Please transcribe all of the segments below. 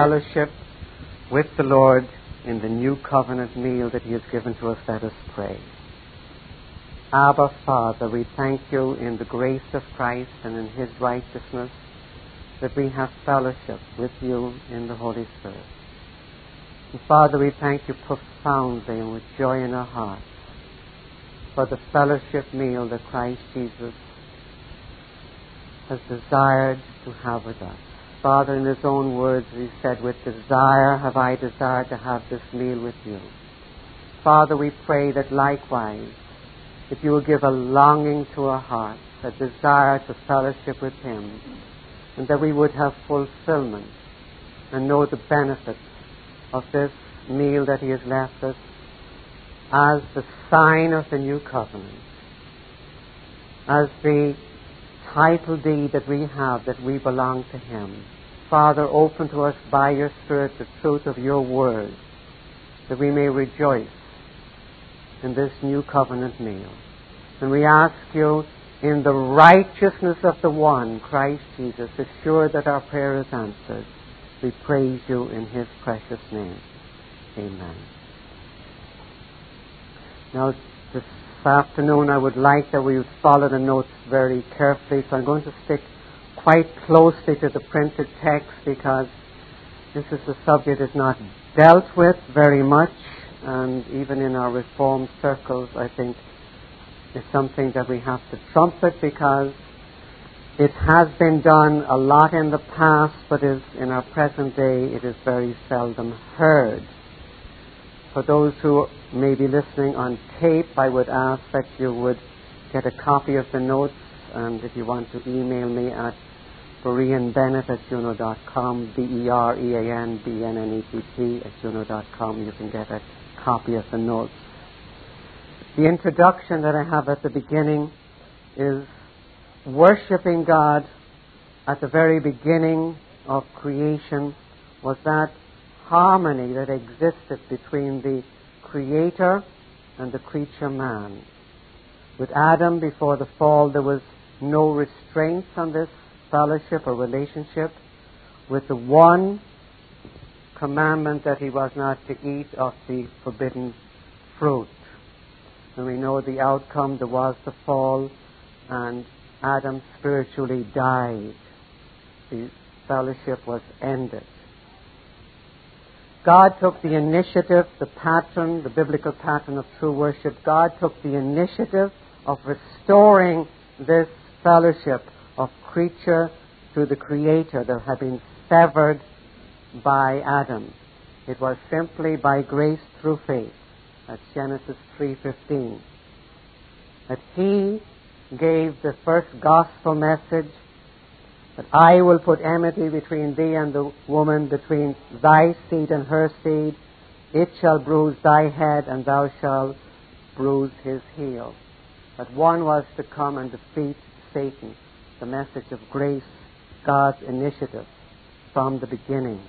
fellowship with the Lord in the new covenant meal that He has given to us, let us pray. Abba, Father, we thank you in the grace of Christ and in His righteousness that we have fellowship with you in the Holy Spirit. And Father, we thank you profoundly and with joy in our hearts for the fellowship meal that Christ Jesus has desired to have with us. Father, in his own words, he said, With desire have I desired to have this meal with you. Father, we pray that likewise, that you will give a longing to our hearts, a desire to fellowship with him, and that we would have fulfillment and know the benefits of this meal that he has left us as the sign of the new covenant, as the title deed that we have that we belong to Him. Father, open to us by your Spirit the truth of your word, that we may rejoice in this new covenant meal. And we ask you, in the righteousness of the one, Christ Jesus, assure that our prayer is answered. We praise you in his precious name. Amen. Now, afternoon, I would like that we would follow the notes very carefully. So I'm going to stick quite closely to the printed text because this is a subject that's not dealt with very much, and even in our reform circles, I think it's something that we have to trumpet because it has been done a lot in the past, but is in our present day it is very seldom heard. For those who may be listening on tape, I would ask that you would get a copy of the notes, and if you want to email me at bereanbennett at juno.com, B-E-R-E-A-N-B-N-N-E-T-T at juno.com, you can get a copy of the notes. The introduction that I have at the beginning is worshipping God at the very beginning of creation was that harmony that existed between the Creator and the creature man. With Adam before the fall, there was no restraints on this fellowship or relationship. With the one commandment that he was not to eat of the forbidden fruit. And we know the outcome, there was the fall, and Adam spiritually died. The fellowship was ended. God took the initiative, the pattern, the biblical pattern of true worship. God took the initiative of restoring this fellowship of creature to the Creator that had been severed by Adam. It was simply by grace through faith. That's Genesis 3:15. That He gave the first gospel message that I will put enmity between thee and the woman, between thy seed and her seed. It shall bruise thy head, and thou shalt bruise his heel. That one was to come and defeat Satan. The message of grace, God's initiative from the beginning.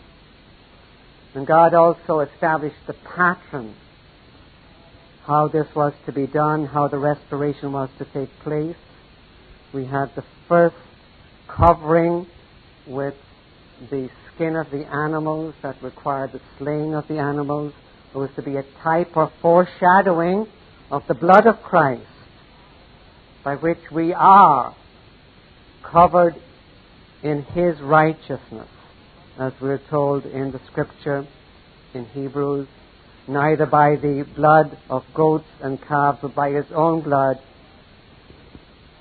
And God also established the pattern, how this was to be done, how the restoration was to take place. We had the first covering with the skin of the animals that required the slaying of the animals. Was to be a type or foreshadowing of the blood of Christ by which we are covered in his righteousness, as we're told in the scripture in Hebrews, neither by the blood of goats and calves, but by his own blood,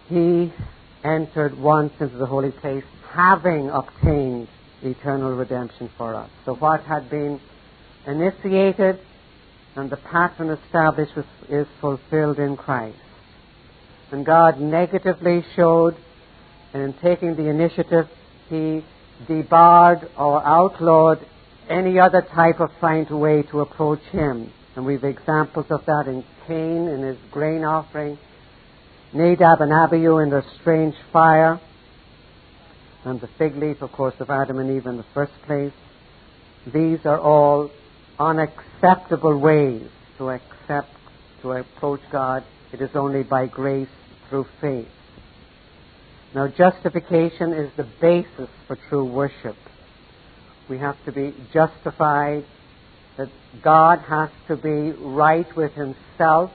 he entered once into the holy place, having obtained eternal redemption for us. So what had been initiated and the pattern established is fulfilled in Christ. And God negatively showed, and in taking the initiative, He debarred or outlawed any other type of find way to approach Him. And we've examples of that in Cain in his grain offering, Nadab and Abihu in their strange fire, and the fig leaf, of course, of Adam and Eve in the first place. These are all unacceptable ways to accept, to approach God. It is only by grace through faith. Now, justification is the basis for true worship. we have to be justified, that God has to be right with himself,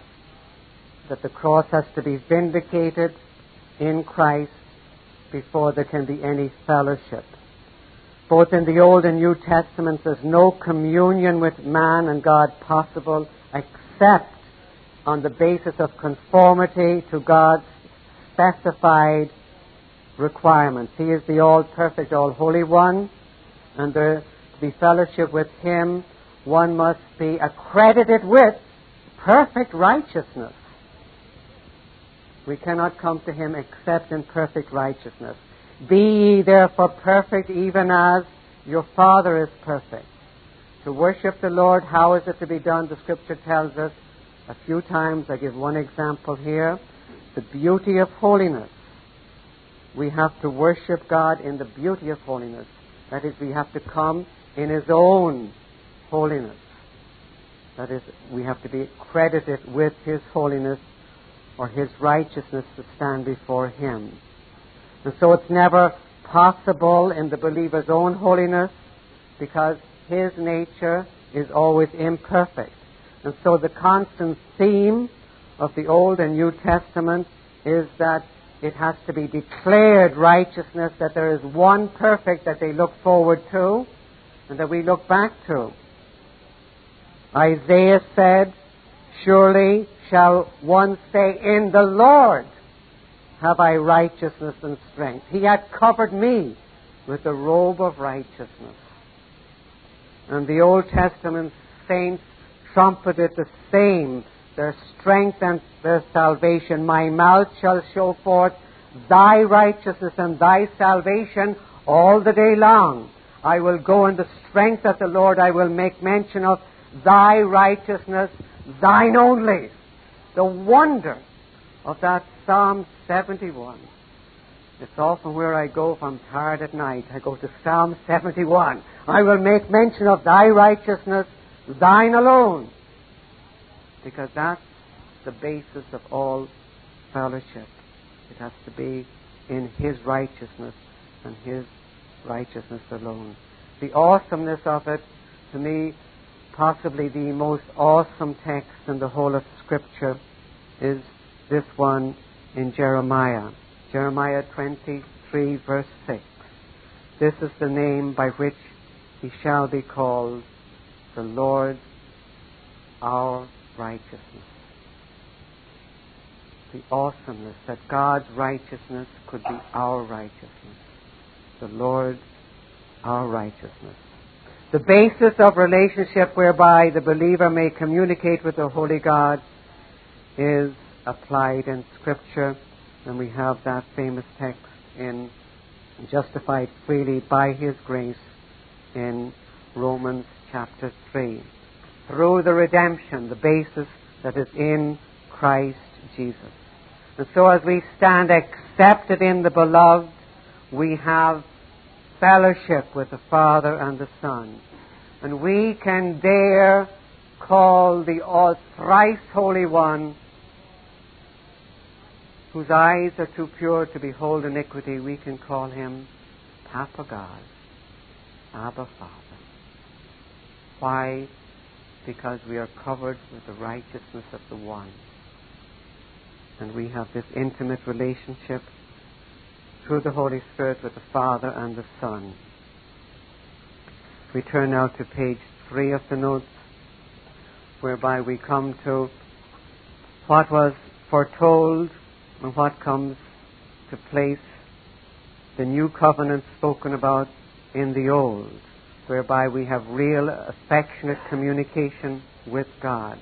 that the cross has to be vindicated in Christ before there can be any fellowship. Both in the Old and New Testaments, there's no communion with man and God possible except on the basis of conformity to God's specified requirements. He is the all perfect, all holy one, and there, to be fellowship with Him, one must be accredited with perfect righteousness. We cannot come to Him except in perfect righteousness. Be ye therefore perfect, even as your Father is perfect. To worship the Lord, how is it to be done? The Scripture tells us a few times. I give one example here. The beauty of holiness. We have to worship God in the beauty of holiness. That is, we have to come in His own holiness. That is, we have to be credited with His holiness or His righteousness to stand before Him. And so it's never possible in the believer's own holiness because his nature is always imperfect. And so the constant theme of the Old and New Testament is that it has to be declared righteousness, that there is one perfect that they look forward to and that we look back to. Isaiah said, Surely shall one say, In the Lord have I righteousness and strength. He hath covered me with the robe of righteousness. And the Old Testament saints trumpeted the same, their strength and their salvation. My mouth shall show forth thy righteousness and thy salvation all the day long. I will go in the strength of the Lord. I will make mention of thy righteousness, thine only. The wonder of that Psalm 71. It's often where I go if I'm tired at night. I go to Psalm 71. I will make mention of thy righteousness, thine alone. Because that's the basis of all fellowship. It has to be in his righteousness and his righteousness alone. The awesomeness of it, to me, possibly the most awesome text in the whole of Scripture, is this one in Jeremiah. Jeremiah 23, verse 6. This is the name by which he shall be called the Lord our righteousness. The awesomeness that God's righteousness could be our righteousness. The Lord our righteousness. The basis of relationship whereby the believer may communicate with the Holy God is applied in Scripture, and we have that famous text in Justified Freely by His Grace in Romans chapter 3. Through the redemption, the basis that is in Christ Jesus. And so as we stand accepted in the beloved, we have fellowship with the Father and the Son. And we can dare call the all thrice Holy One whose eyes are too pure to behold iniquity, we can call him Papa God, Abba Father. Why? Because we are covered with the righteousness of the one. And we have this intimate relationship through the Holy Spirit with the Father and the Son. We turn now to page three of the notes, whereby we come to what was foretold and what comes to place the new covenant spoken about in the old, whereby we have real affectionate communication with God.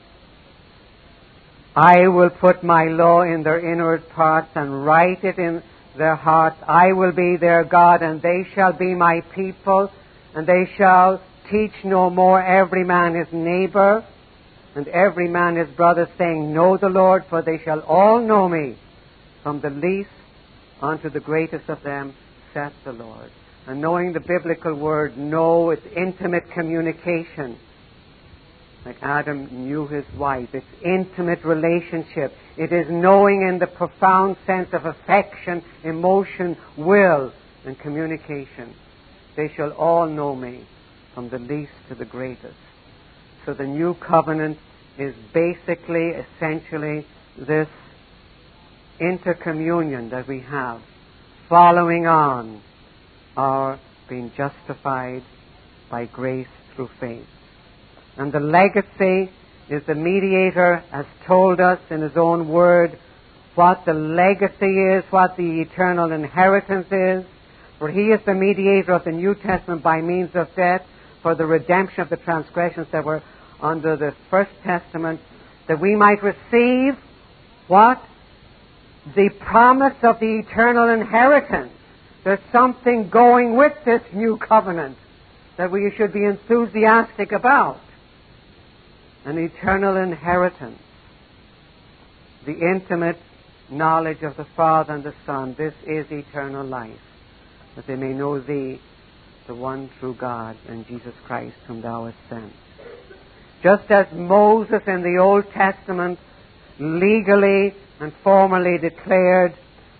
I will put my law in their inward parts and write it in their hearts. I will be their God, and they shall be my people, and they shall teach no more every man his neighbor, and every man his brother, saying, Know the Lord, for they shall all know me, from the least unto the greatest of them, saith the Lord. And knowing the biblical word know, it's intimate communication. Like Adam knew his wife. It's intimate relationship. It is knowing in the profound sense of affection, emotion, will, and communication. They shall all know me from the least to the greatest. So the new covenant is basically, essentially, this intercommunion that we have, following on our being justified by grace through faith. And the legacy is the mediator has told us in his own word what the legacy is, what the eternal inheritance is. For he is the mediator of the New Testament by means of death for the redemption of the transgressions that were under the First Testament, that we might receive what? The promise of the eternal inheritance. There's something going with this new covenant that we should be enthusiastic about. An eternal inheritance. The intimate knowledge of the Father and the Son. This is eternal life, that they may know Thee, the one true God, and Jesus Christ, whom Thou hast sent. Just as Moses in the Old Testament legally and formally declared,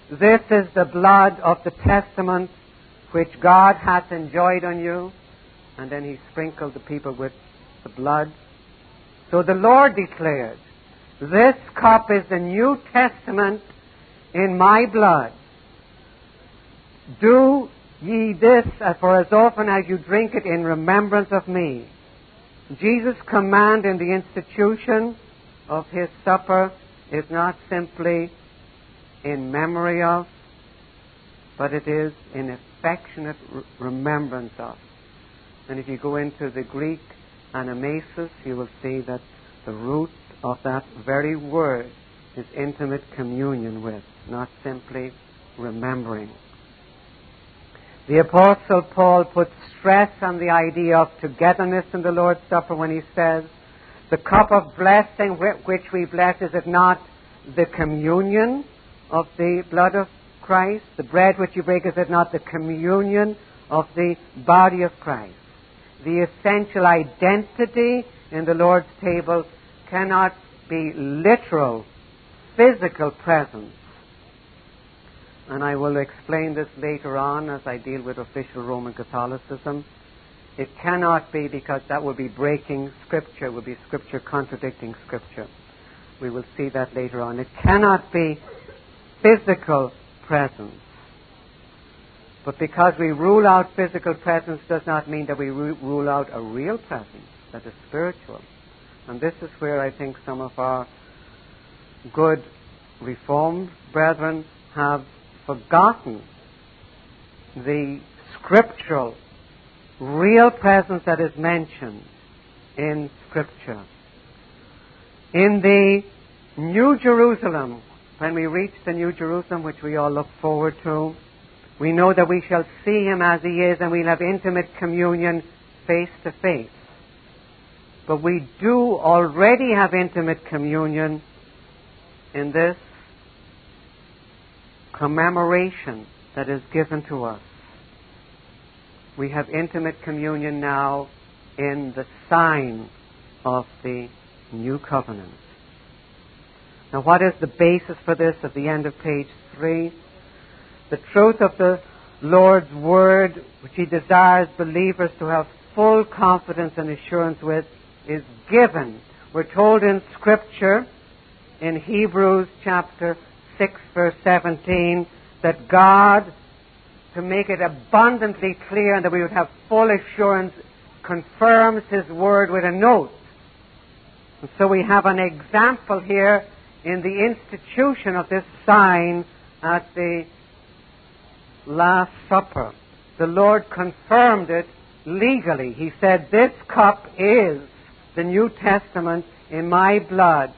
This is the blood of the testament which God hath enjoyed on you, and then he sprinkled the people with the blood. So the Lord declared, This cup is the New Testament in my blood. Do ye this for as often as you drink it in remembrance of me. Jesus' command in the institution of his supper is not simply in memory of, but it is in affectionate remembrance of. And if you go into the Greek anamnesis, you will see that the root of that very word is intimate communion with, not simply remembering. The Apostle Paul puts stress on the idea of togetherness in the Lord's Supper when he says, The cup of blessing which we bless, is it not the communion of the blood of Christ? The bread which you break, is it not the communion of the body of Christ? The essential identity in the Lord's table cannot be literal, physical presence and I will explain this later on as I deal with official Roman Catholicism. It cannot be because that would be breaking Scripture, would be Scripture contradicting Scripture. We will see that later on. It cannot be physical presence. But because we rule out physical presence does not mean that we rule out a real presence that is spiritual. And this is where I think some of our good Reformed brethren have forgotten the scriptural, real presence that is mentioned in Scripture. In the New Jerusalem, when we reach the New Jerusalem, which we all look forward to, we know that we shall see him as he is and we'll have intimate communion face to face. But we do already have intimate communion in this commemoration that is given to us. We have intimate communion now in the sign of the new covenant. Now, what is the basis for this at the end of page 3? The truth of the Lord's Word, which He desires believers to have full confidence and assurance with, is given. We're told in Scripture, in Hebrews chapter 6, verse 17, that God, to make it abundantly clear and that we would have full assurance, confirms His word with a note. And so we have an example here in the institution of this sign at the Last Supper. The Lord confirmed it legally. He said, This cup is the New Testament in my blood,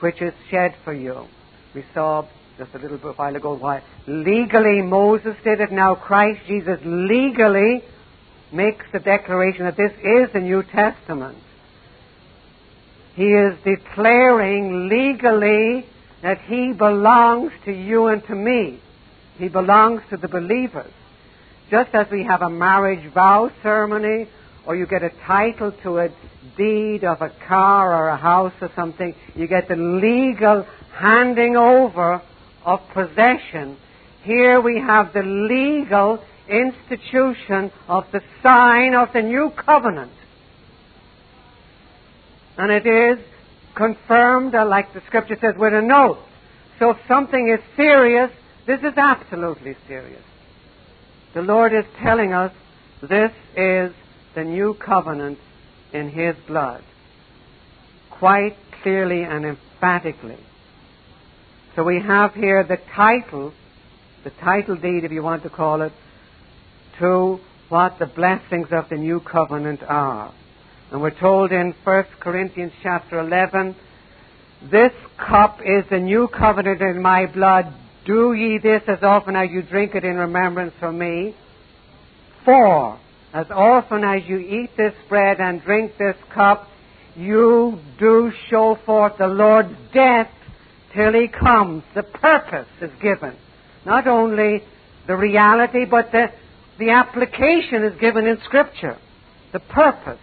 which is shed for you. We saw just a little while ago why legally Moses did it. Now Christ Jesus legally makes the declaration that this is the New Testament. He is declaring legally that he belongs to you and to me. He belongs to the believers. Just as we have a marriage vow ceremony, or you get a title to a deed of a car or a house or something, you get the legal handing over of possession. Here we have the legal institution of the sign of the new covenant. And it is confirmed, uh, like the scripture says, with a note. So if something is serious, this is absolutely serious. The Lord is telling us this is the new covenant in His blood. Quite clearly and emphatically. So we have here the title, the title deed, if you want to call it, to what the blessings of the new covenant are. And we're told in 1 Corinthians chapter 11, this cup is the new covenant in my blood. Do ye this as often as you drink it in remembrance of me. For as often as you eat this bread and drink this cup, you do show forth the Lord's death till he comes. The purpose is given. Not only the reality, but the, the application is given in Scripture. The purpose.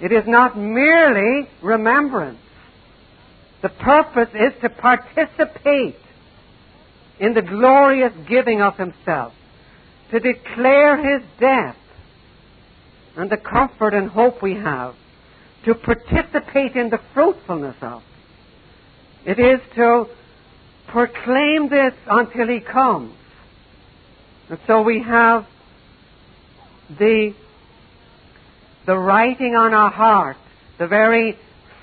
It is not merely remembrance. The purpose is to participate in the glorious giving of himself, to declare his death and the comfort and hope we have, to participate in the fruitfulness of. It is to proclaim this until he comes. And so we have the, the writing on our heart, the very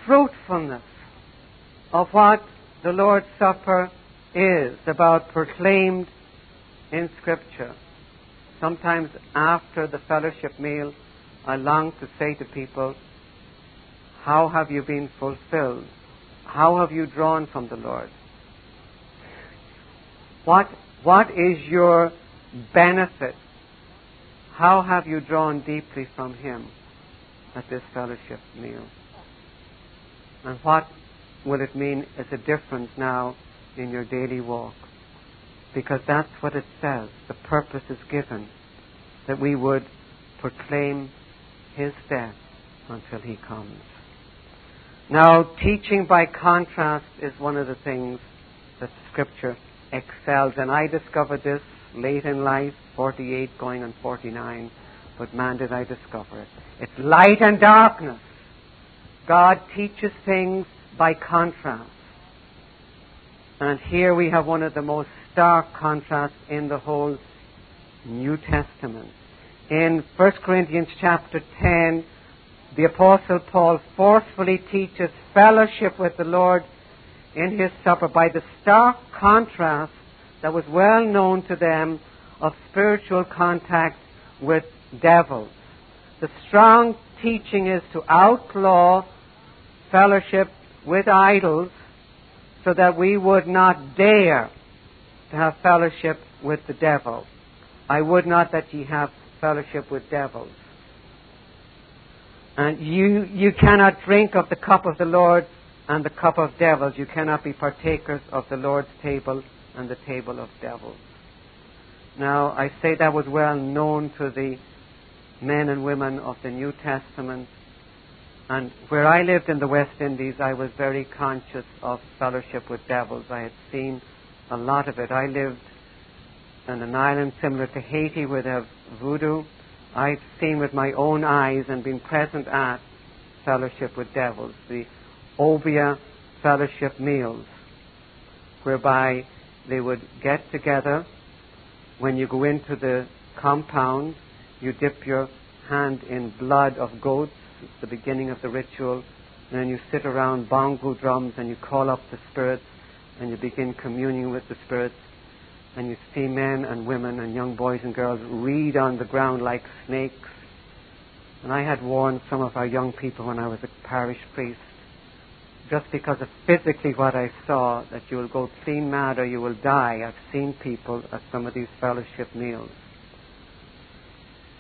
fruitfulness of what the Lord's Supper is about proclaimed in Scripture. Sometimes after the fellowship meal, I long to say to people, How have you been fulfilled? How have you drawn from the Lord? What, what is your benefit? How have you drawn deeply from Him at this fellowship meal? And what will it mean as a difference now in your daily walk? Because that's what it says. The purpose is given that we would proclaim his death until he comes. Now, teaching by contrast is one of the things that Scripture excels, and I discovered this late in life, 48 going on 49, but man did I discover it. It's light and darkness. God teaches things by contrast. And here we have one of the most stark contrasts in the whole New Testament. In 1 Corinthians chapter 10, the Apostle Paul forcefully teaches fellowship with the Lord in his supper by the stark contrast that was well known to them of spiritual contact with devils. The strong teaching is to outlaw fellowship with idols so that we would not dare to have fellowship with the devil. I would not that ye have fellowship with devils. And you, you cannot drink of the cup of the Lord and the cup of devils. You cannot be partakers of the Lord's table and the table of devils. Now, I say that was well known to the men and women of the New Testament and where I lived in the West Indies, I was very conscious of fellowship with devils. I had seen a lot of it. I lived in an island similar to Haiti where they have voodoo. I've seen with my own eyes and been present at fellowship with devils, the Obeah fellowship meals, whereby they would get together. When you go into the compound, you dip your hand in blood of goats it's the beginning of the ritual. And then you sit around bongo drums and you call up the spirits and you begin communing with the spirits. And you see men and women and young boys and girls read on the ground like snakes. And I had warned some of our young people when I was a parish priest, just because of physically what I saw, that you will go clean mad or you will die. I've seen people at some of these fellowship meals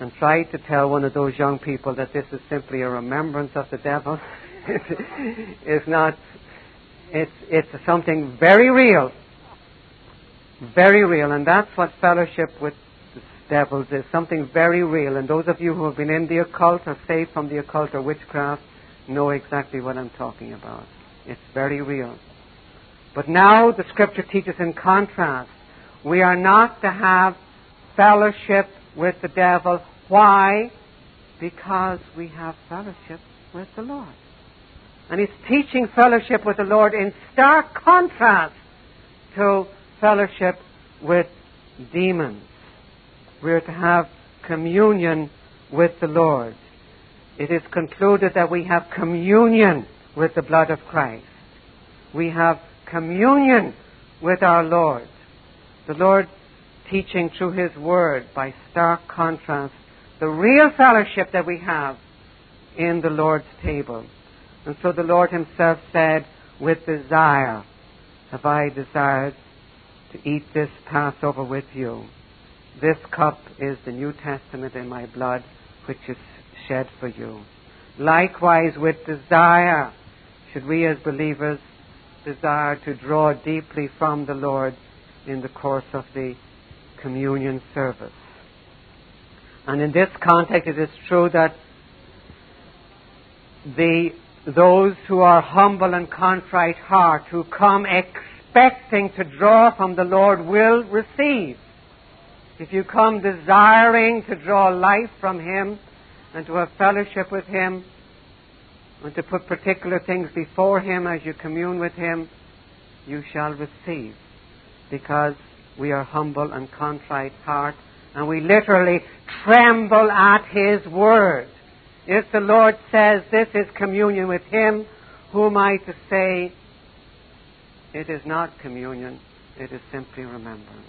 and tried to tell one of those young people that this is simply a remembrance of the devil. It's not it's it's something very real. Very real and that's what fellowship with the devils is something very real. And those of you who have been in the occult or saved from the occult or witchcraft know exactly what I'm talking about. It's very real. But now the scripture teaches in contrast. We are not to have fellowship with the devil. Why? Because we have fellowship with the Lord. And he's teaching fellowship with the Lord in stark contrast to fellowship with demons. We're to have communion with the Lord. It is concluded that we have communion with the blood of Christ. We have communion with our Lord. The Lord teaching through His Word by stark contrast the real fellowship that we have in the Lord's table. And so the Lord Himself said, with desire have I desired to eat this Passover with you. This cup is the New Testament in my blood, which is shed for you. Likewise, with desire, should we as believers desire to draw deeply from the Lord in the course of the communion service. And in this context, it is true that the, those who are humble and contrite heart, who come expecting to draw from the Lord, will receive. If you come desiring to draw life from Him and to have fellowship with Him, and to put particular things before Him as you commune with Him, you shall receive. Because we are humble and contrite heart, and we literally tremble at His word. If the Lord says this is communion with Him, who am I to say it is not communion, it is simply remembrance?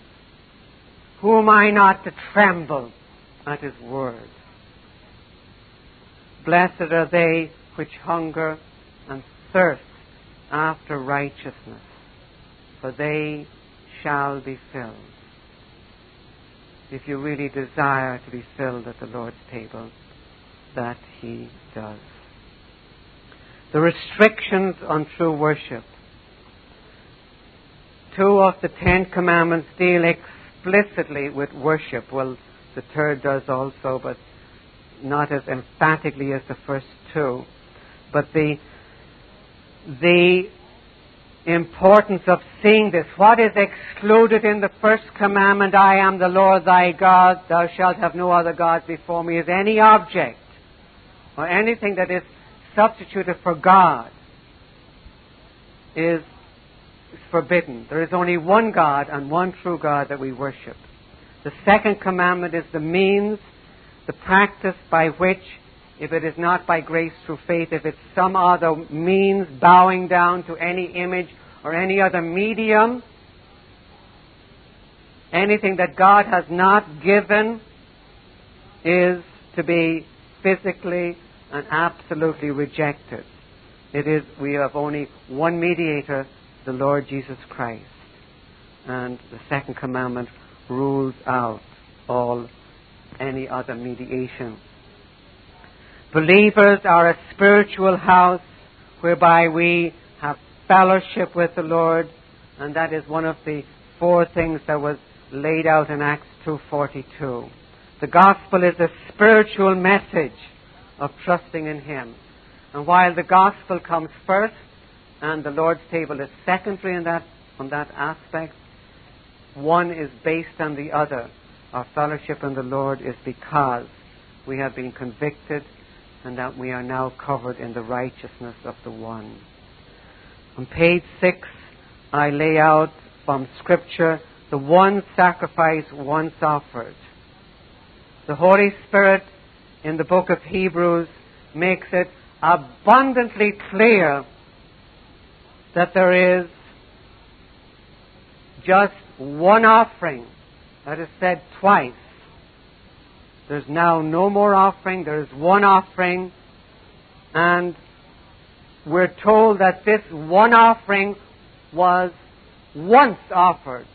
Who am I not to tremble at His word? Blessed are they which hunger and thirst after righteousness, for they shall be filled. If you really desire to be filled at the Lord's table, that He does. The restrictions on true worship. Two of the Ten Commandments deal explicitly with worship. Well, the third does also, but not as emphatically as the first two. But the, the importance of seeing this. What is excluded in the first commandment, I am the Lord thy God, thou shalt have no other gods before me, is any object or anything that is substituted for God is forbidden. There is only one God and one true God that we worship. The second commandment is the means, the practice by which if it is not by grace through faith, if it's some other means bowing down to any image or any other medium, anything that God has not given is to be physically and absolutely rejected. It is, we have only one mediator, the Lord Jesus Christ. And the second commandment rules out all any other mediation. Believers are a spiritual house whereby we have fellowship with the Lord, and that is one of the four things that was laid out in Acts 2:42. The gospel is a spiritual message of trusting in Him. And while the gospel comes first and the Lord's table is secondary in that, on that aspect, one is based on the other. Our fellowship in the Lord is because we have been convicted and that we are now covered in the righteousness of the one. On page six, I lay out from Scripture the one sacrifice once offered. The Holy Spirit in the book of Hebrews makes it abundantly clear that there is just one offering that is said twice there's now no more offering. There's one offering. And we're told that this one offering was once offered.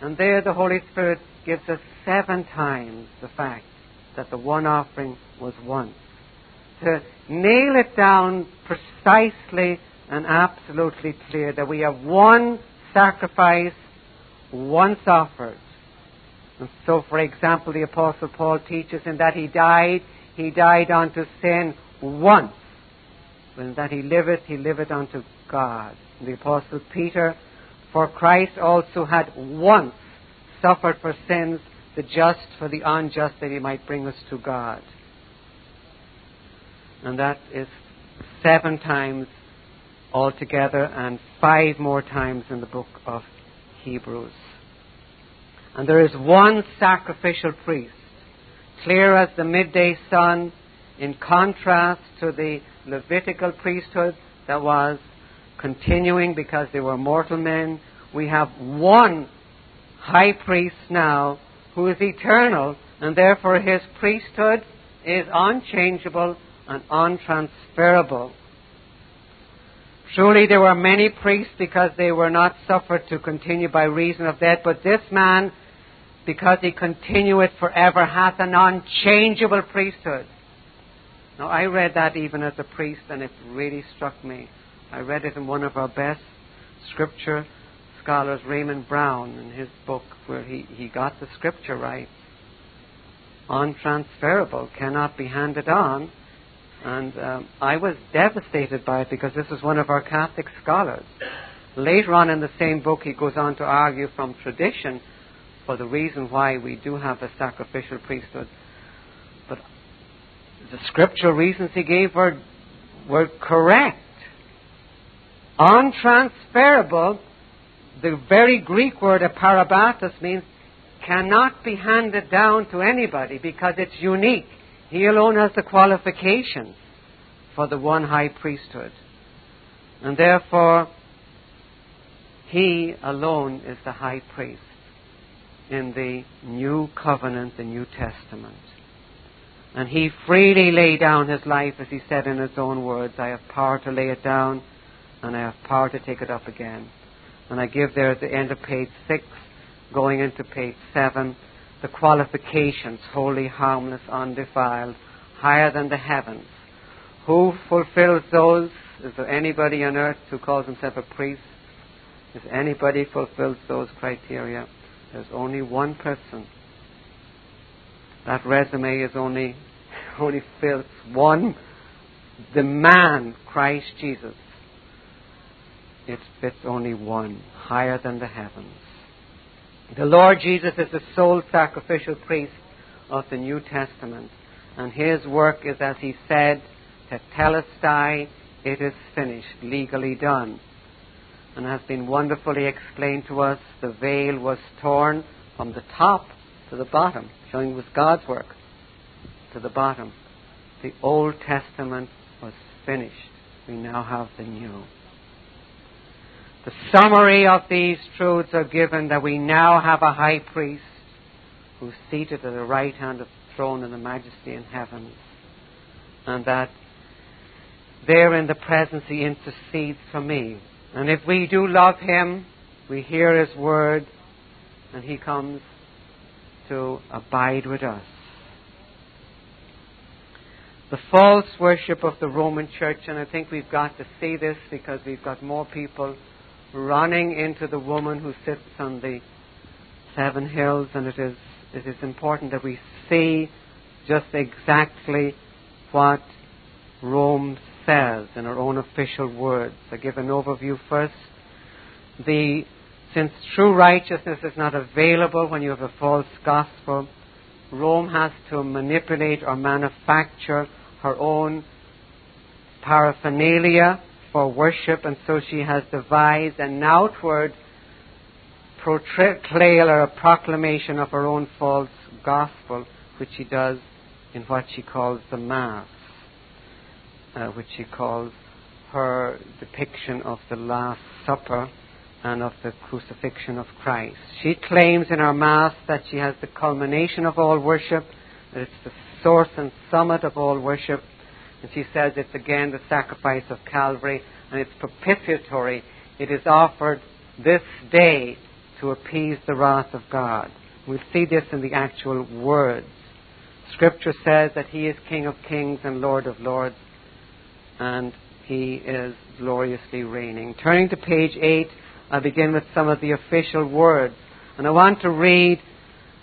And there the Holy Spirit gives us seven times the fact that the one offering was once. To nail it down precisely and absolutely clear that we have one sacrifice once offered. And so, for example, the Apostle Paul teaches in that he died, he died unto sin once. When that he liveth, he liveth unto God. And the Apostle Peter, for Christ also had once suffered for sins, the just for the unjust, that he might bring us to God. And that is seven times altogether and five more times in the book of Hebrews. And there is one sacrificial priest, clear as the midday sun, in contrast to the Levitical priesthood that was continuing because they were mortal men. We have one high priest now who is eternal, and therefore his priesthood is unchangeable and untransferable. Truly, there were many priests because they were not suffered to continue by reason of death, but this man, because he continueth forever, hath an unchangeable priesthood. Now, I read that even as a priest, and it really struck me. I read it in one of our best scripture scholars, Raymond Brown, in his book, where he, he got the scripture right. Untransferable, cannot be handed on. And um, I was devastated by it because this is one of our Catholic scholars. Later on in the same book, he goes on to argue from tradition for the reason why we do have a sacrificial priesthood. But the scriptural reasons he gave were, were correct. Untransferable, the very Greek word aparabatos means cannot be handed down to anybody because it's unique. He alone has the qualification for the one high priesthood. And therefore, he alone is the high priest in the new covenant, the New Testament. And he freely laid down his life, as he said in his own words, I have power to lay it down, and I have power to take it up again. And I give there at the end of page 6, going into page 7, the qualifications holy, harmless, undefiled, higher than the heavens. Who fulfills those? Is there anybody on earth who calls himself a priest? Is anybody fulfills those criteria? There's only one person. That resume is only only fills one the man, Christ Jesus. It fits only one, higher than the heavens. The Lord Jesus is the sole sacrificial priest of the New Testament, and his work is, as he said, to tetelestai, it is finished, legally done. And has been wonderfully explained to us, the veil was torn from the top to the bottom, showing it was God's work, to the bottom. The Old Testament was finished. We now have the New. The summary of these truths are given that we now have a high priest who's seated at the right hand of the throne in the majesty in heaven, and that there in the presence he intercedes for me. And if we do love him, we hear his word, and he comes to abide with us. The false worship of the Roman Church, and I think we've got to see this because we've got more people running into the woman who sits on the seven hills, and it is, it is important that we see just exactly what Rome says in her own official words. I give an overview first. The, since true righteousness is not available when you have a false gospel, Rome has to manipulate or manufacture her own paraphernalia for worship, and so she has devised an outward portrayal or a proclamation of her own false gospel, which she does in what she calls the Mass, uh, which she calls her depiction of the Last Supper and of the crucifixion of Christ. She claims in her Mass that she has the culmination of all worship, that it's the source and summit of all worship, and she says it's again the sacrifice of Calvary and it's propitiatory. It is offered this day to appease the wrath of God. We'll see this in the actual words. Scripture says that He is King of kings and Lord of lords, and He is gloriously reigning. Turning to page 8, I begin with some of the official words. And I want to read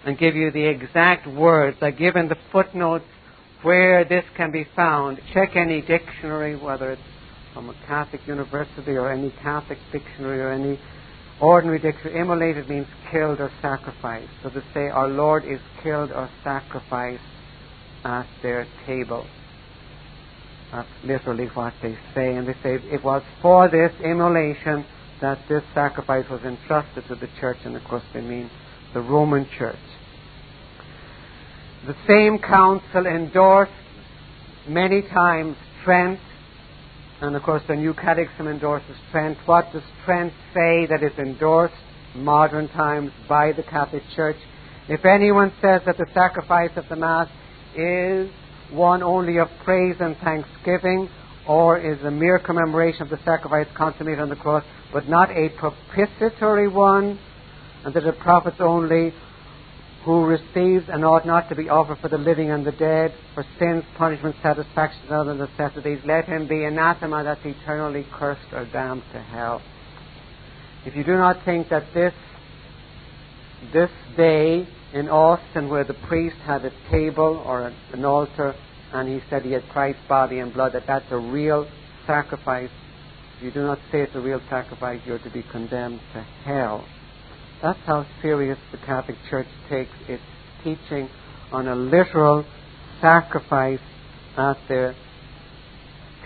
and give you the exact words. I give in the footnotes where this can be found. Check any dictionary, whether it's from a Catholic university or any Catholic dictionary or any ordinary dictionary, immolated means killed or sacrificed. So to say, Our Lord is killed or sacrificed at their table. That's literally what they say. And they say it was for this immolation that this sacrifice was entrusted to the church, and of course they mean the Roman church. The same council endorsed many times Trent, and of course the New Catechism endorses Trent. What does Trent say that is endorsed modern times by the Catholic Church? If anyone says that the sacrifice of the Mass is one only of praise and thanksgiving, or is a mere commemoration of the sacrifice consummated on the cross, but not a propitiatory one, and that it profits only who receives and ought not to be offered for the living and the dead, for sins, punishment, satisfaction, and other necessities, let him be anathema that's eternally cursed or damned to hell. If you do not think that this this day in Austin where the priest had a table or an altar and he said he had Christ's body and blood, that that's a real sacrifice. If you do not say it's a real sacrifice, you're to be condemned to hell. That's how serious the Catholic Church takes its teaching on a literal sacrifice at their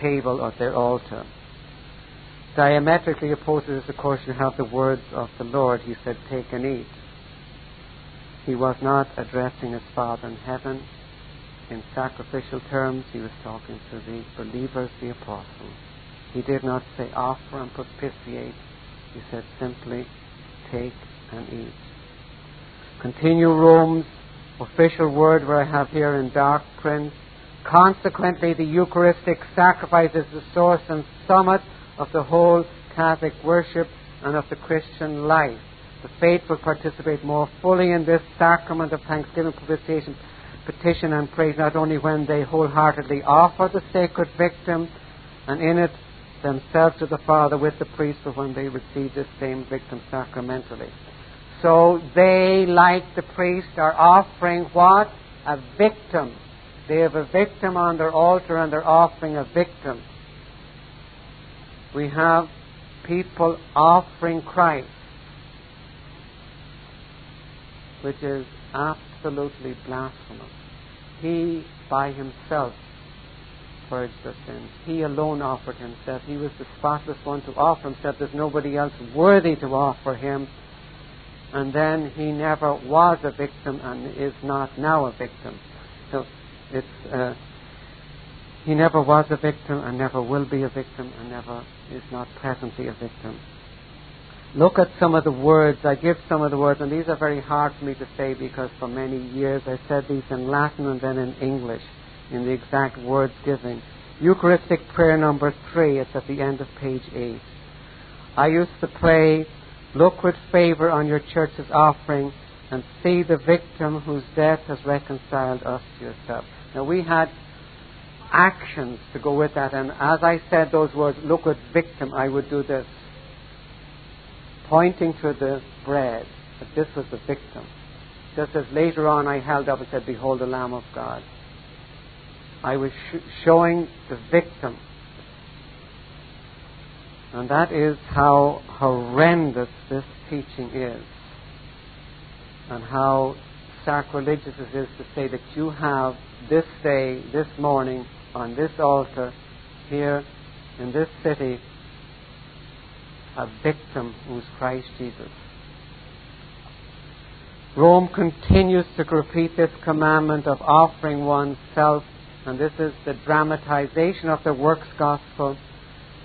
table or their altar. Diametrically opposed to this, of course, you have the words of the Lord. He said, Take and eat. He was not addressing his Father in heaven in sacrificial terms. He was talking to the believers, the apostles. He did not say offer and propitiate. He said simply take and eat. Continue Rome's official word where I have here in dark print. Consequently, the Eucharistic sacrifice is the source and summit of the whole Catholic worship and of the Christian life. The faithful participate more fully in this sacrament of thanksgiving, propitiation, petition, and praise not only when they wholeheartedly offer the sacred victim and in it themselves to the Father with the priest, but when they receive this same victim sacramentally. So they, like the priest, are offering what? A victim. They have a victim on their altar and they're offering a victim. We have people offering Christ which is absolutely blasphemous. He by himself purged their sins. He alone offered himself. He was the spotless one to offer himself. There's nobody else worthy to offer him. And then he never was a victim and is not now a victim. So it's uh, he never was a victim and never will be a victim and never is not presently a victim look at some of the words. I give some of the words, and these are very hard for me to say because for many years I said these in Latin and then in English in the exact words given. Eucharistic prayer number three, it's at the end of page eight. I used to pray, Look with favor on your church's offering and see the victim whose death has reconciled us to yourself. Now we had actions to go with that, and as I said those words, look with victim, I would do this pointing to the bread, that this was the victim. Just as later on I held up and said, Behold the Lamb of God. I was sh- showing the victim. And that is how horrendous this teaching is. And how sacrilegious it is to say that you have this day, this morning, on this altar, here in this city, a victim who's Christ Jesus. Rome continues to repeat this commandment of offering oneself, and this is the dramatization of the works gospel.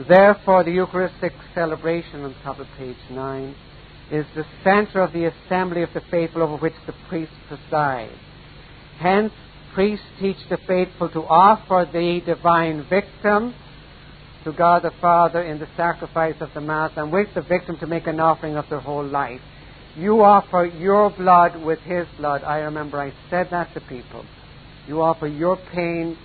Therefore, the Eucharistic celebration on top of page 9 is the center of the assembly of the faithful over which the priest presides. Hence, priests teach the faithful to offer the divine victim to God the Father in the sacrifice of the Mass and with the victim to make an offering of their whole life. You offer your blood with His blood. I remember I said that to people. You offer your pain.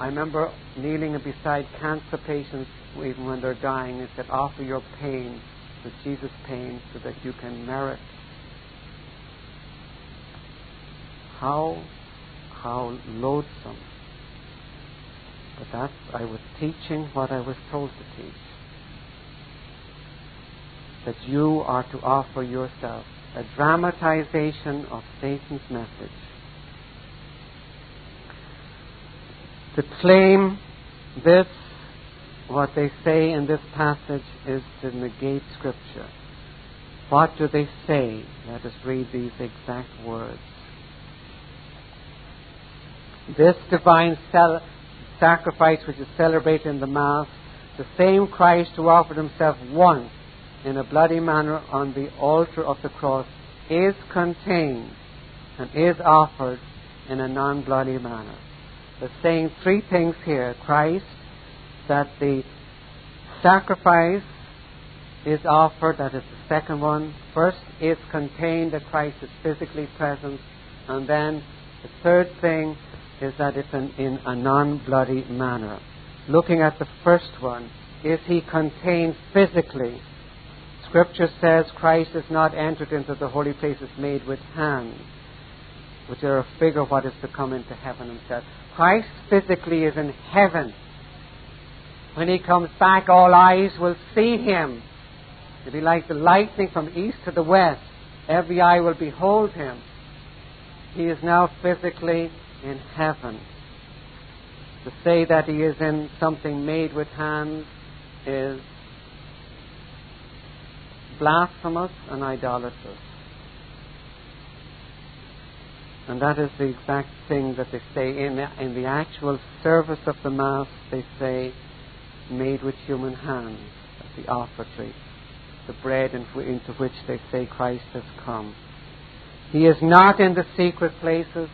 I remember kneeling beside cancer patients even when they're dying and said, offer your pain with Jesus' pain so that you can merit. How, how loathsome but that's, I was teaching what I was told to teach. that you are to offer yourself. A dramatization of Satan's message. To claim this, what they say in this passage, is to negate Scripture. What do they say? Let us read these exact words. This divine cel- sacrifice which is celebrated in the Mass, the same Christ who offered himself once in a bloody manner on the altar of the cross, is contained and is offered in a non bloody manner. They're saying three things here Christ, that the sacrifice is offered, that is the second one. First is contained that Christ is physically present, and then the third thing is that it's in, a non bloody manner. Looking at the first one, is he contained physically? Scripture says Christ is not entered into the holy places made with hands, which are a figure of what is to come into heaven himself. Christ physically is in heaven. When he comes back, all eyes will see him. It'll be like the lightning from east to the west. Every eye will behold him. He is now physically in heaven. To say that he is in something made with hands is blasphemous and idolatrous. And that is the exact thing that they say in the, in the actual service of the Mass. They say, made with human hands, at the offertory, the bread into which they say Christ has come. He is not in the secret places,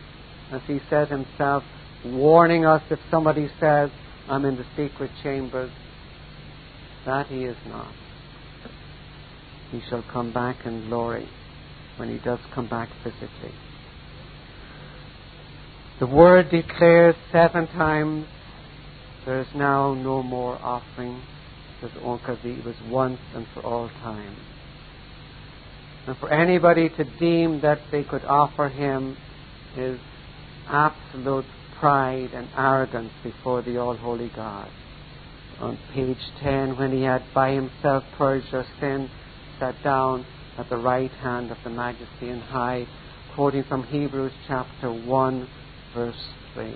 as he said himself, warning us if somebody says, I'm in the secret chambers. That he is not. He shall come back in glory when he does come back physically. The word declares seven times there is now no more offering because it was once and for all time. And for anybody to deem that they could offer him is absolute pride and arrogance before the All Holy God. On page 10, when he had by himself purged our sin, sat down at the right hand of the Majesty and High, quoting from Hebrews chapter 1, verse 3.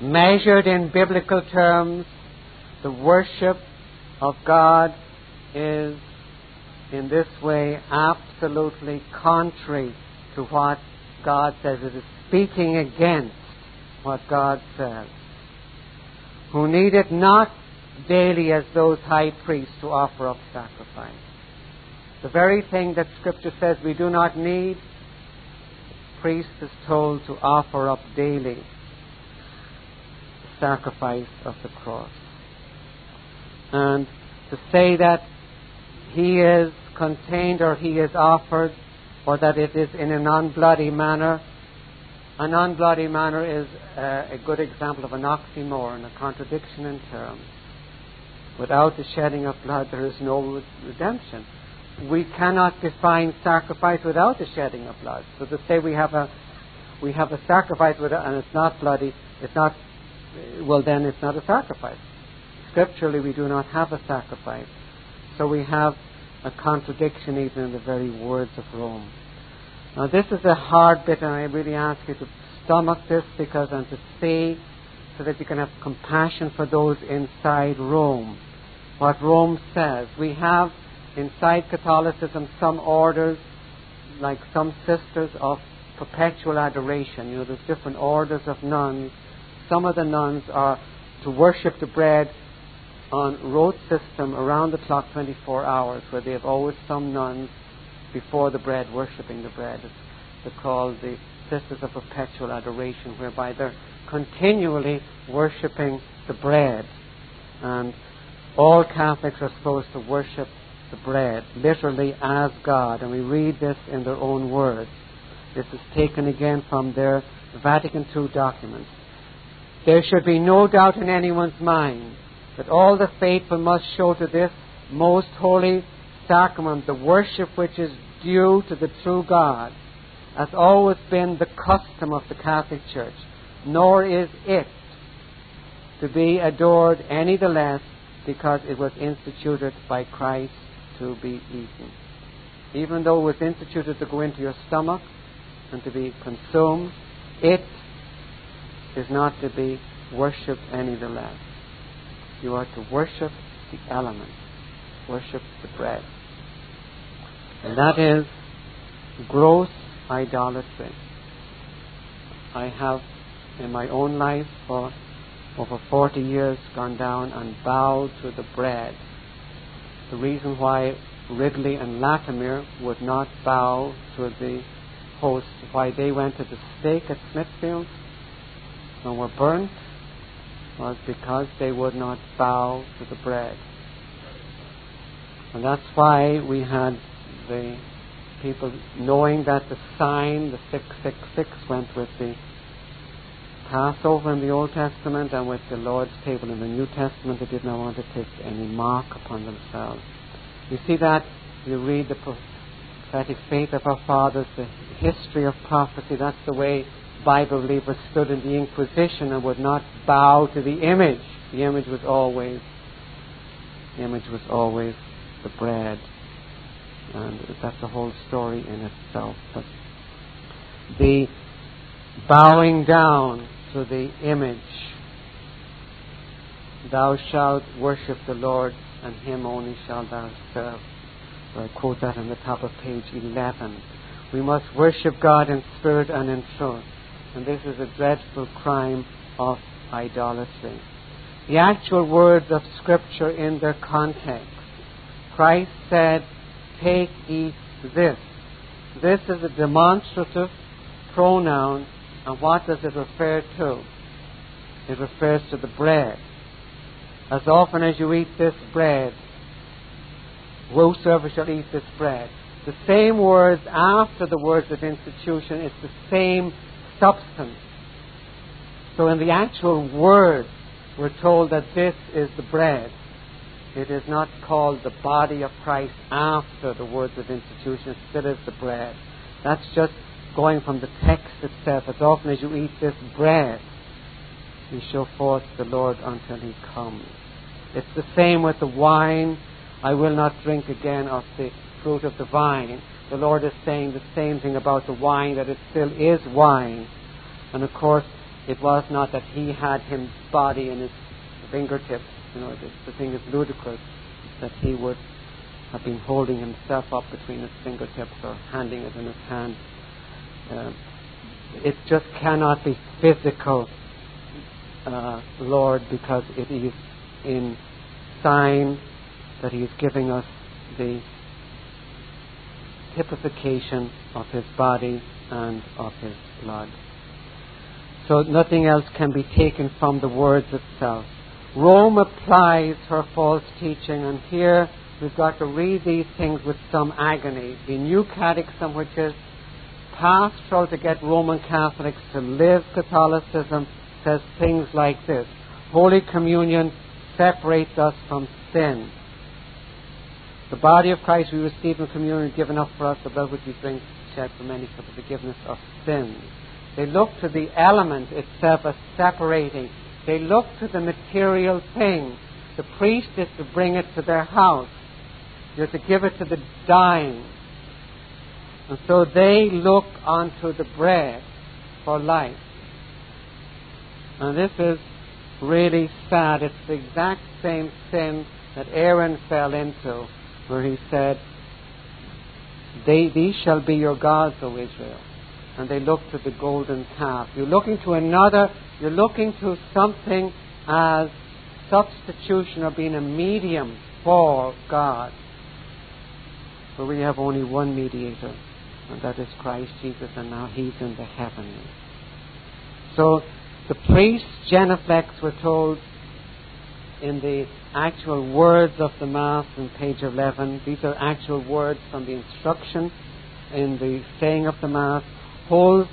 Measured in biblical terms, the worship of God is in this way absolutely contrary to what God says. It is speaking against what God says. Who needed not daily as those high priests to offer up sacrifice. The very thing that Scripture says we do not need, the priest is told to offer up daily the sacrifice of the cross. And to say that he is contained or he is offered or that it is in a non bloody manner. A non bloody manner is uh, a good example of an oxymoron, a contradiction in terms. Without the shedding of blood, there is no redemption. We cannot define sacrifice without the shedding of blood. So to say we have a we have a sacrifice with it and it's not bloody, it's not well then it's not a sacrifice. Scripturally we do not have a sacrifice. So we have a contradiction even in the very words of Rome. Now this is a hard bit and I really ask you to stomach this because and to see so that you can have compassion for those inside Rome what Rome says. We have inside Catholicism some orders, like some sisters of perpetual adoration. You know, there's different orders of nuns. Some of the nuns are to worship the bread on rote system around the clock 24 hours, where they have always some nuns before the bread worshipping the bread. they're called the Sisters of Perpetual Adoration, whereby they're continually worshipping the bread. And all Catholics are supposed to worship the bread, literally as God, and we read this in their own words. This is taken again from their Vatican II documents. There should be no doubt in anyone's mind that all the faithful must show to this most holy sacrament the worship which is due to the true God, has always been the custom of the Catholic Church, nor is it to be adored any the less because it was instituted by Christ to be eaten. Even though it was instituted to go into your stomach and to be consumed, it is not to be worshipped any the less. You are to worship the element, worship the bread. And that is gross idolatry. I have in my own life for over 40 years gone down and bowed to the bread. The reason why Ridley and Latimer would not bow to the host, why they went to the stake at Smithfield and were burnt, was because they would not bow to the bread. And that's why we had the people knowing that the sign, the 666, went with the Passover in the Old Testament and with the Lord's table in the New Testament, they did not want to take any mark upon themselves. You see that, you read the prophetic faith of our fathers, the history of prophecy, that's the way Bible believers stood in the Inquisition and would not bow to the image. The image was always, the image was always the bread. And that's a whole story in itself. But the bowing down to the image. Thou shalt worship the Lord, and him only shalt thou serve. So I quote that on the top of page 11. We must worship God in spirit and in truth. And this is a dreadful crime of idolatry. The actual words of Scripture in their context. Christ said, Take, eat this. This is a demonstrative pronoun and what does it refer to? It refers to the bread. As often as you eat this bread, whosoever shall eat this bread. The same words after the words of institution, it's the same substance. So in the actual word, we're told that this is the bread. It is not called the body of Christ after the words of institution, it still is the bread. That's just going from the text itself, as often as you eat this bread, you show forth the Lord until he comes. It's the same with the wine. I will not drink again of the fruit of the vine. The Lord is saying the same thing about the wine, that it still is wine. And of course, it was not that he had his body in his fingertips. You know, the, the thing is ludicrous that he would have been holding himself up between his fingertips or handing it in his hand. Uh, it just cannot be physical, uh, Lord, because it is in sign that He is giving us the typification of His body and of His blood. So nothing else can be taken from the words itself. Rome applies her false teaching, and here we've got to read these things with some agony. The New Catechism, which is pastoral to get Roman Catholics to live Catholicism says things like this Holy Communion separates us from sin. The body of Christ we receive in communion given up for us, the blood which we drink shed for many for the forgiveness of sins. They look to the element itself as separating. They look to the material thing. The priest is to bring it to their house. You're to give it to the dying. And so they look onto the bread for life. And this is really sad. It's the exact same sin that Aaron fell into, where he said, they, These shall be your gods, O Israel. And they look to the golden calf. You're looking to another, you're looking to something as substitution or being a medium for God. But we have only one mediator, and that is Christ Jesus, and now He's in the heavenly. So the priests, genuflex, were told in the actual words of the Mass on page 11, these are actual words from the instruction in the saying of the Mass, hold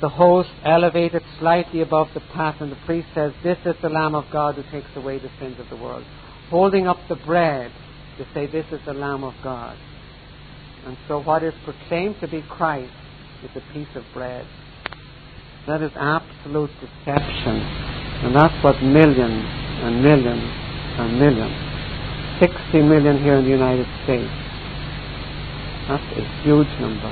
the host elevated slightly above the paten, and the priest says, This is the Lamb of God who takes away the sins of the world. Holding up the bread, to say, This is the Lamb of God. And so what is proclaimed to be Christ is a piece of bread. That is absolute deception. And that's what millions and millions and millions, 60 million here in the United States, That's a huge number.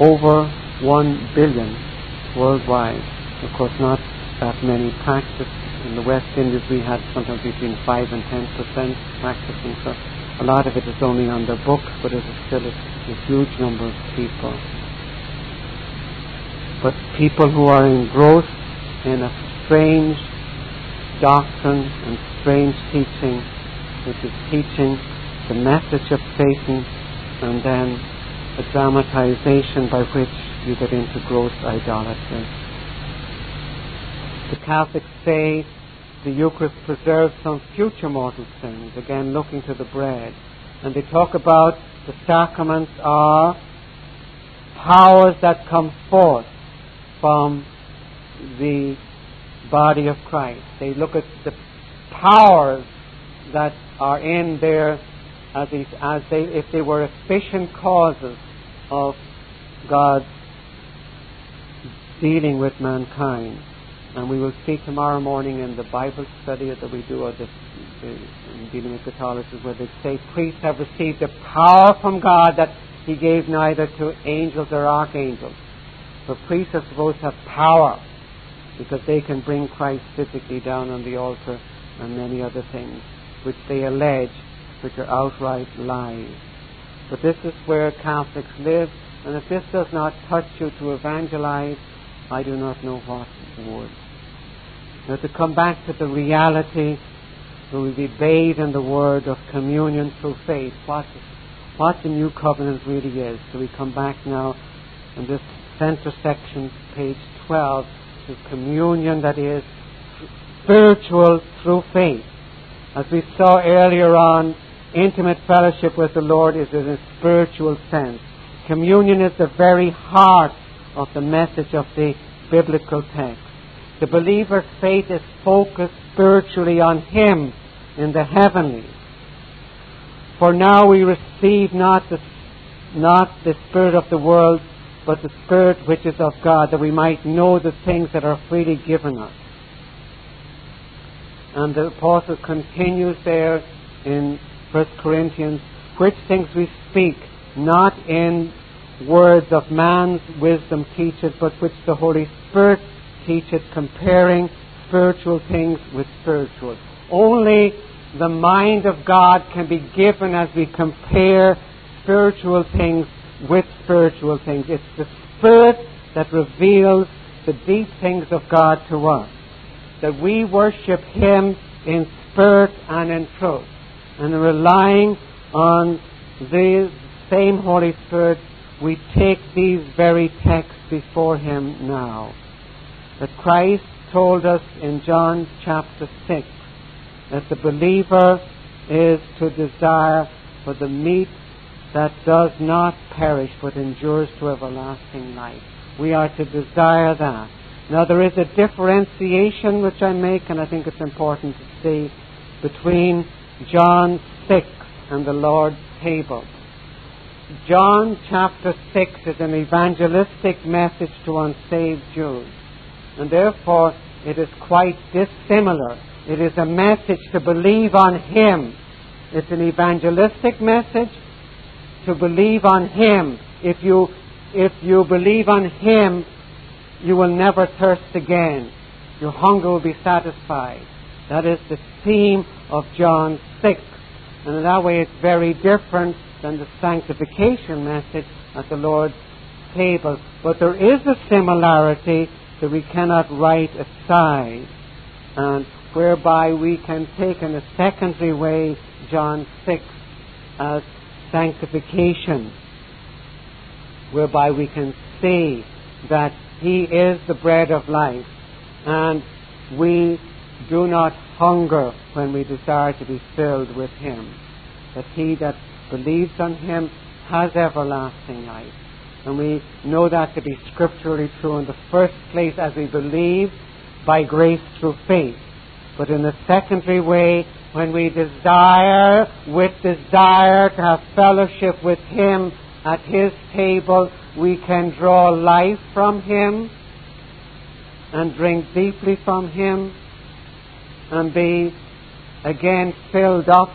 Over 1 billion worldwide. Of course, not that many practice. In the West Indies, we had sometimes between 5 and 10 percent practicing. So a lot of it is only on the books, but it is still a, a huge number of people. But people who are engrossed in a strange doctrine and strange teaching, which is teaching the message of Satan and then a dramatization by which you get into gross idolatry. The Catholics say the Eucharist preserves some future mortal sins, again looking to the bread. And they talk about the sacraments are powers that come forth from the body of Christ. They look at the powers that are in there as, if, as they, if they were efficient causes of God's dealing with mankind. And we will see tomorrow morning in the Bible study that we do, or the, the, in dealing with Catholicism, where they say priests have received a power from God that He gave neither to angels or archangels. So priests are supposed to have power because they can bring Christ physically down on the altar and many other things, which they allege, which are outright lies. But this is where Catholics live, and if this does not touch you to evangelize, I do not know what would. Now, to come back to the reality, we will be bathed in the word of communion through faith. What, what the new covenant really is. So we come back now in this center section, page 12, to communion that is spiritual through faith. As we saw earlier on, intimate fellowship with the Lord is in a spiritual sense. Communion is the very heart of the message of the biblical text. The believer's faith is focused spiritually on Him in the heavenly. For now we receive not the, not the Spirit of the world, but the Spirit which is of God, that we might know the things that are freely given us. And the apostle continues there in 1 Corinthians, which things we speak, not in words of man's wisdom teacheth, but which the Holy Spirit teacheth, comparing spiritual things with spiritual. Only the mind of God can be given as we compare spiritual things with spiritual things. It's the Spirit that reveals the deep things of God to us. That we worship Him in spirit and in truth. And relying on the same Holy Spirit we take these very texts before Him now. That Christ told us in John chapter 6 that the believer is to desire for the meat that does not perish but endures to everlasting life. We are to desire that. Now there is a differentiation which I make, and I think it's important to see, between John 6 and the Lord's table. John chapter 6 is an evangelistic message to unsaved Jews. And therefore, it is quite dissimilar. It is a message to believe on Him. It's an evangelistic message to believe on Him. If you, if you believe on Him, you will never thirst again. Your hunger will be satisfied. That is the theme of John 6. And in that way, it's very different than the sanctification message at the Lord's table. But there is a similarity that we cannot write aside, and whereby we can take in a secondary way John 6 as sanctification, whereby we can see that He is the bread of life, and we do not hunger when we desire to be filled with Him. That He that believes on him has everlasting life. And we know that to be scripturally true in the first place as we believe by grace through faith. But in a secondary way, when we desire, with desire to have fellowship with Him at His table, we can draw life from Him and drink deeply from Him and be again filled up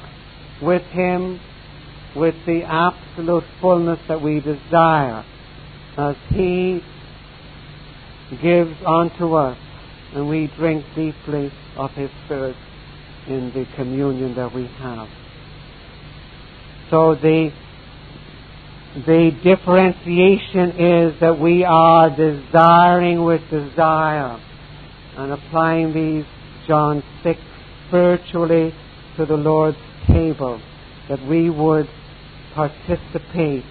with Him with the absolute fullness that we desire as He gives unto us and we drink deeply of His Spirit in the communion that we have. So the the differentiation is that we are desiring with desire and applying these John 6 spiritually to the Lord's table that we would participate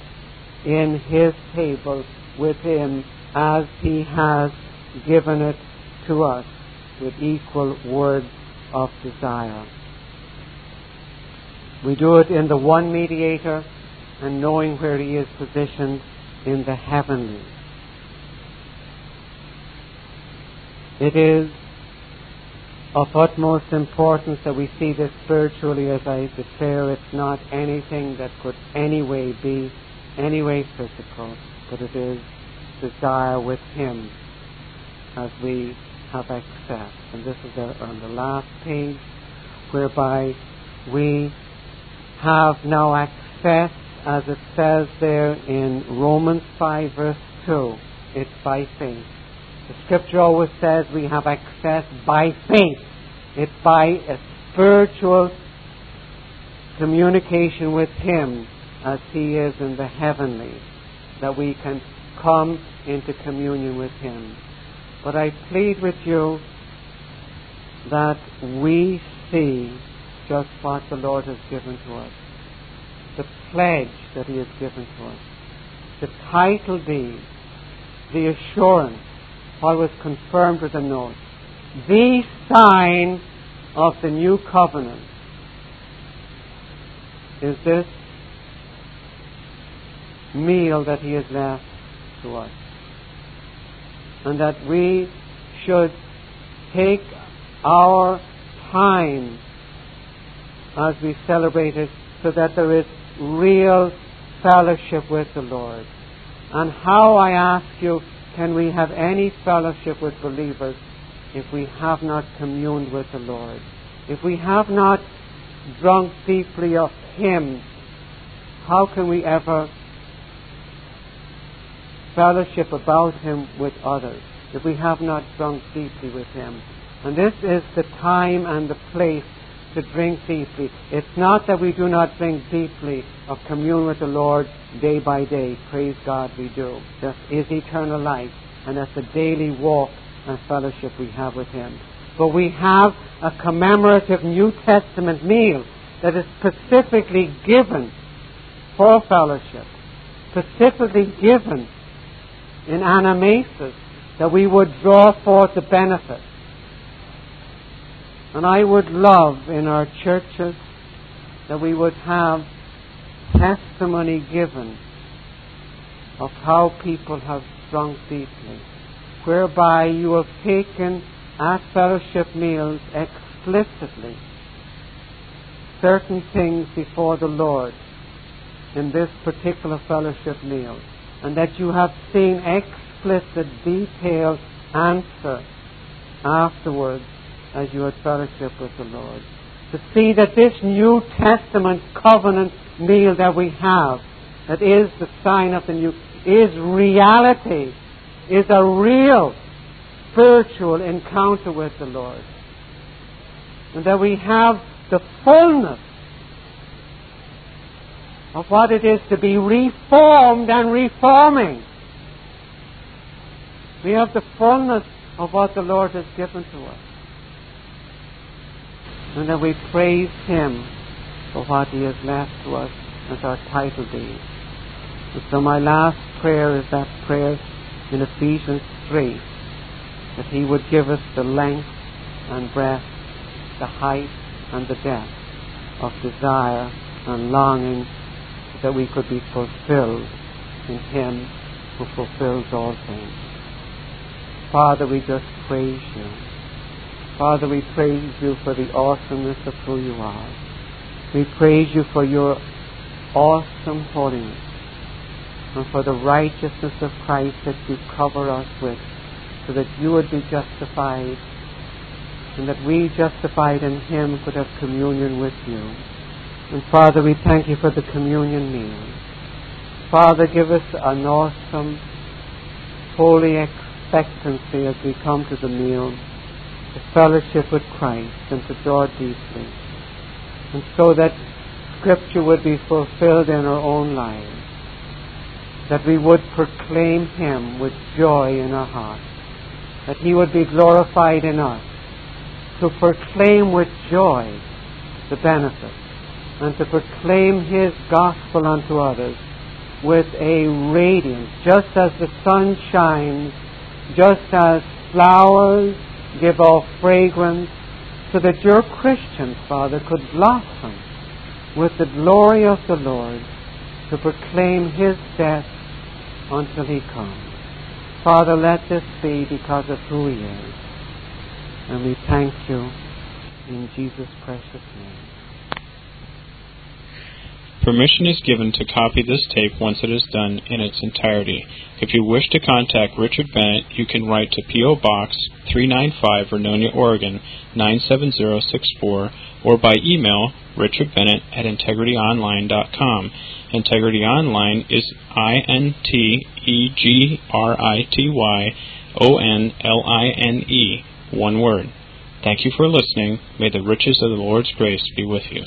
in His table with Him as He has given it to us with equal words of desire. We do it in the one mediator and knowing where he is positioned in the heavenly. It is of utmost importance that we see this spiritually as I declare it's not anything that could anyway be anyway physical, but it is desire with him as we have access. And this is on the last page whereby we have now access as it says there in Romans 5, verse 2. It's by faith. The scripture always says we have access by faith. It's by a spiritual communication with Him as He is in the heavenly that we can come into communion with Him. But I plead with you that we see just what the Lord has given to us. The pledge that He has given to us, the title deed, the assurance, what was confirmed with the note, the sign of the new covenant. Is this meal that He has left to us. And that we should take our time as we celebrate it so that there is real fellowship with the Lord. And how, I ask you, can we have any fellowship with believers if we have not communed with the Lord? If we have not drunk deeply of Him, how can we ever fellowship about Him with others if we have not drunk deeply with Him? And this is the time and the place to drink deeply. It's not that we do not drink deeply of commune with the Lord day by day. Praise God, we do. That is eternal life, and that's the daily walk and fellowship we have with Him. But we have a commemorative New Testament meal that is specifically given for fellowship, specifically given in anamnesis that we would draw forth the benefit and I would love in our churches that we would have testimony given of how people have drunk deeply, whereby you have taken at fellowship meals explicitly certain things before the Lord in this particular fellowship meal, and that you have seen explicit, detailed answer afterwards as you had fellowship with the Lord. To see that this New Testament covenant meal that we have, that is the sign of the new, is reality, is a real spiritual encounter with the Lord. And that we have the fullness of what it is to be reformed and reforming. We have the fullness of what the Lord has given to us and that we praise Him for what He has left to us as our title deed. And so my last prayer is that prayer in Ephesians 3 that He would give us the length and breadth, the height and the depth of desire and longing that we could be fulfilled in Him who fulfills all things. Father, we just praise you. Father, we praise you for the awesomeness of who you are. We praise you for your awesome holiness and for the righteousness of Christ that you cover us with so that you would be justified and that we justified in him could have communion with you. And Father, we thank you for the communion meal. Father, give us an awesome, holy expectancy as we come to the meal, to fellowship with Christ and to draw deeply. And so that Scripture would be fulfilled in our own lives, that we would proclaim Him with joy in our hearts, that He would be glorified in us, to proclaim with joy the benefits, and to proclaim His gospel unto others with a radiance, just as the sun shines, just as flowers give off fragrance, so that your Christian, Father, could blossom with the glory of the Lord to proclaim His death until He comes. Father, let this be because of who He is. And we thank you in Jesus' precious name. Permission is given to copy this tape once it is done in its entirety. If you wish to contact Richard Bennett, you can write to P.O. Box 395, Vernonia, Oregon 97064, or by email richardbennett at integrityonline.com. Integrity Online is I N T E G R I T Y O N L I N E, one word. Thank you for listening. May the riches of the Lord's grace be with you.